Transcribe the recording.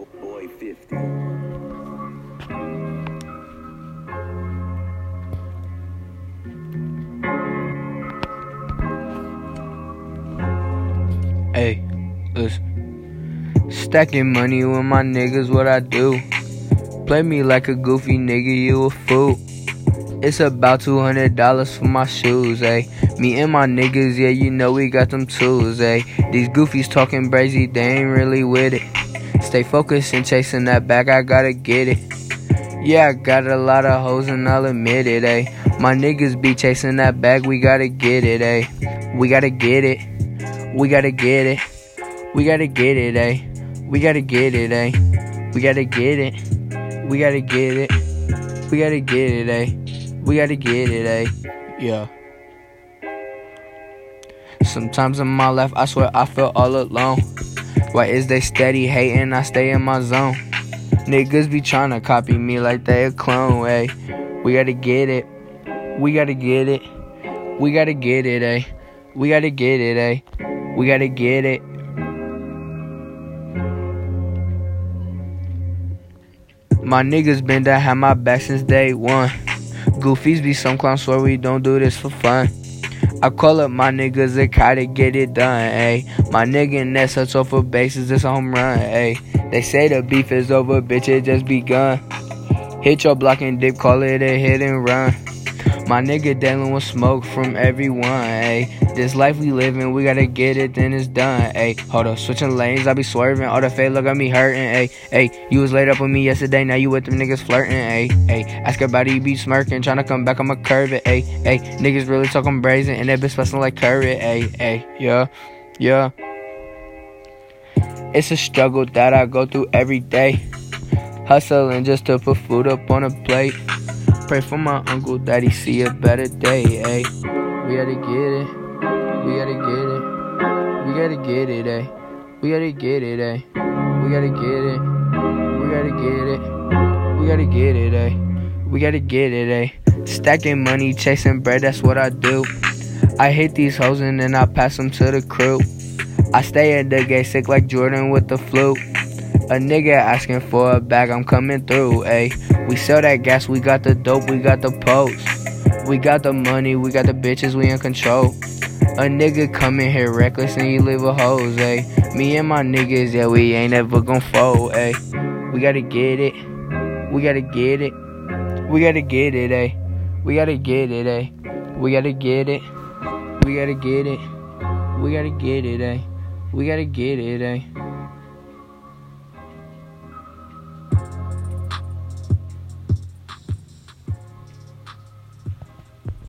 Oh, boy 50. Hey, listen. Stacking money with my niggas, what I do. Play me like a goofy nigga, you a fool. It's about $200 for my shoes, ayy. Me and my niggas, yeah, you know we got them tools, ayy. These goofies talking brazy, they ain't really with it. Stay focused and chasing that bag, I gotta get it. Yeah, I got a lot of hoes and I'll admit it, ayy. My niggas be chasing that bag, we gotta get it, ayy. We gotta get it. We gotta get it. We gotta get it, ayy. We gotta get it, ayy. We gotta get it. We gotta get it. We gotta get it, eh? We gotta get it, eh? Yeah. Sometimes in my life, I swear I feel all alone. Why is they steady hating? I stay in my zone. Niggas be trying to copy me like they a clone, eh? We gotta get it. We gotta get it. We gotta get it, eh? We gotta get it, eh? We gotta get it. My niggas been to have my back since day one. Goofies be some clowns swear we don't do this for fun. I call up my niggas try to get it done, ayy. My nigga Ness hits off for bases, it's a home run, ayy. They say the beef is over, bitch, it just begun. Hit your block and dip, call it a hit and run. My nigga dealing with smoke from everyone, ayy. This life we living, we gotta get it, then it's done, ayy. Hold up, switching lanes, I be swerving. All the fake look at me hurting, ayy. Ayy, you was laid up with me yesterday, now you with them niggas flirting, ayy. Ayy, ask about it, you be smirking, tryna come back, I'ma curve it, ayy. Ayy, niggas really talking brazen, and that bitch bustin' like curry, ayy. Ayy, yeah, yeah. It's a struggle that I go through every day. Hustling just to put food up on a plate. Pray for my uncle that he see a better day, ayy. We gotta get it. We gotta get it. We gotta get it, ayy. We gotta get it, ayy. We gotta get it. We gotta get it. We gotta get it, ayy. We gotta get it, ayy. Stacking money, chasing bread, that's what I do. I hit these hoes and then I pass them to the crew. I stay at the gate sick like Jordan with the flu. A nigga asking for a bag, I'm coming through, ayy. We sell that gas, we got the dope, we got the post. We got the money, we got the bitches, we in control. A nigga come in here reckless and you live a hoes, ayy. Me and my niggas, yeah, we ain't ever gon' fold, ayy. We gotta get it, we gotta get it, we gotta get it, ayy. We gotta get it, ayy. We gotta get it, we gotta get it, we gotta get it, ayy. We gotta get it, ayy.